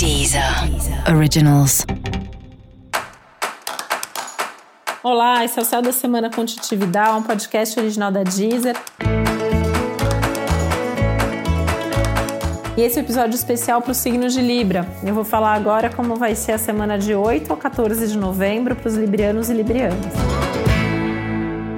Deezer Originals. Olá, esse é o Céu da Semana com Titi Vidal, um podcast original da Deezer. E esse é episódio especial para os signos de Libra. Eu vou falar agora como vai ser a semana de 8 ao 14 de novembro para os librianos e librianas.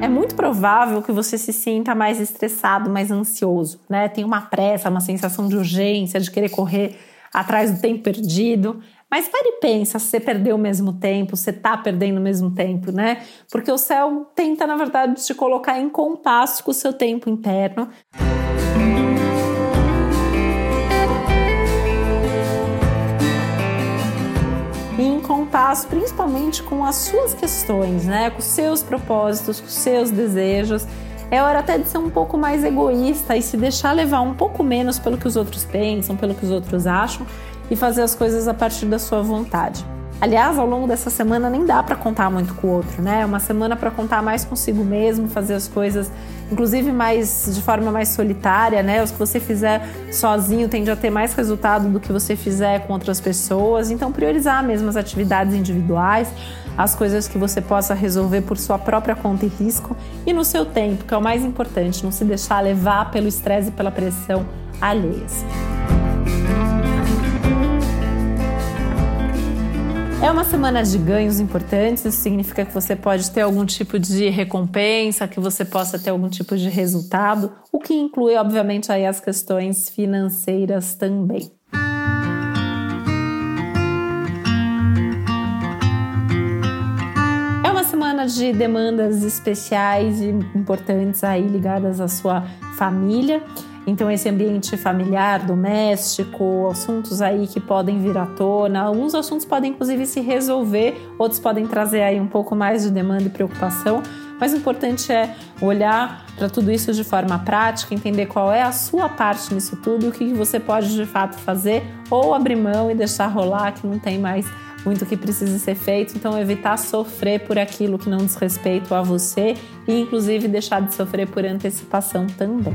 É muito provável que você se sinta mais estressado, mais ansioso, né? Tem uma pressa, uma sensação de urgência, de querer correr atrás do tempo perdido. Mas pare e pensa se você perdeu o mesmo tempo, você está perdendo o mesmo tempo, né? Porque o céu tenta, na verdade, te colocar em compasso com o seu tempo interno. E em compasso principalmente com as suas questões, né? Com os seus propósitos, com os seus desejos. É hora até de ser um pouco mais egoísta e se deixar levar um pouco menos pelo que os outros pensam, pelo que os outros acham e fazer as coisas a partir da sua vontade. Aliás, ao longo dessa semana nem dá para contar muito com o outro, né? É uma semana para contar mais consigo mesmo, fazer as coisas, inclusive mais de forma mais solitária, né? Os que você fizer sozinho tende a ter mais resultado do que você fizer com outras pessoas. Então, priorizar mesmo as atividades individuais, as coisas que você possa resolver por sua própria conta e risco e no seu tempo, que é o mais importante, não se deixar levar pelo estresse e pela pressão alheias. Uma semana de ganhos importantes, isso significa que você pode ter algum tipo de recompensa, que você possa ter algum tipo de resultado, o que inclui, obviamente, aí as questões financeiras também. É uma semana de demandas especiais e importantes aí ligadas à sua família. Então, esse ambiente familiar, doméstico, assuntos aí que podem vir à tona, alguns assuntos podem inclusive se resolver, outros podem trazer aí um pouco mais de demanda e preocupação, mas o importante é olhar para tudo isso de forma prática, entender qual é a sua parte nisso tudo, o que você pode de fato fazer, ou abrir mão e deixar rolar, que não tem mais muito que precisa ser feito, então evitar sofrer por aquilo que não diz respeito a você e inclusive deixar de sofrer por antecipação também.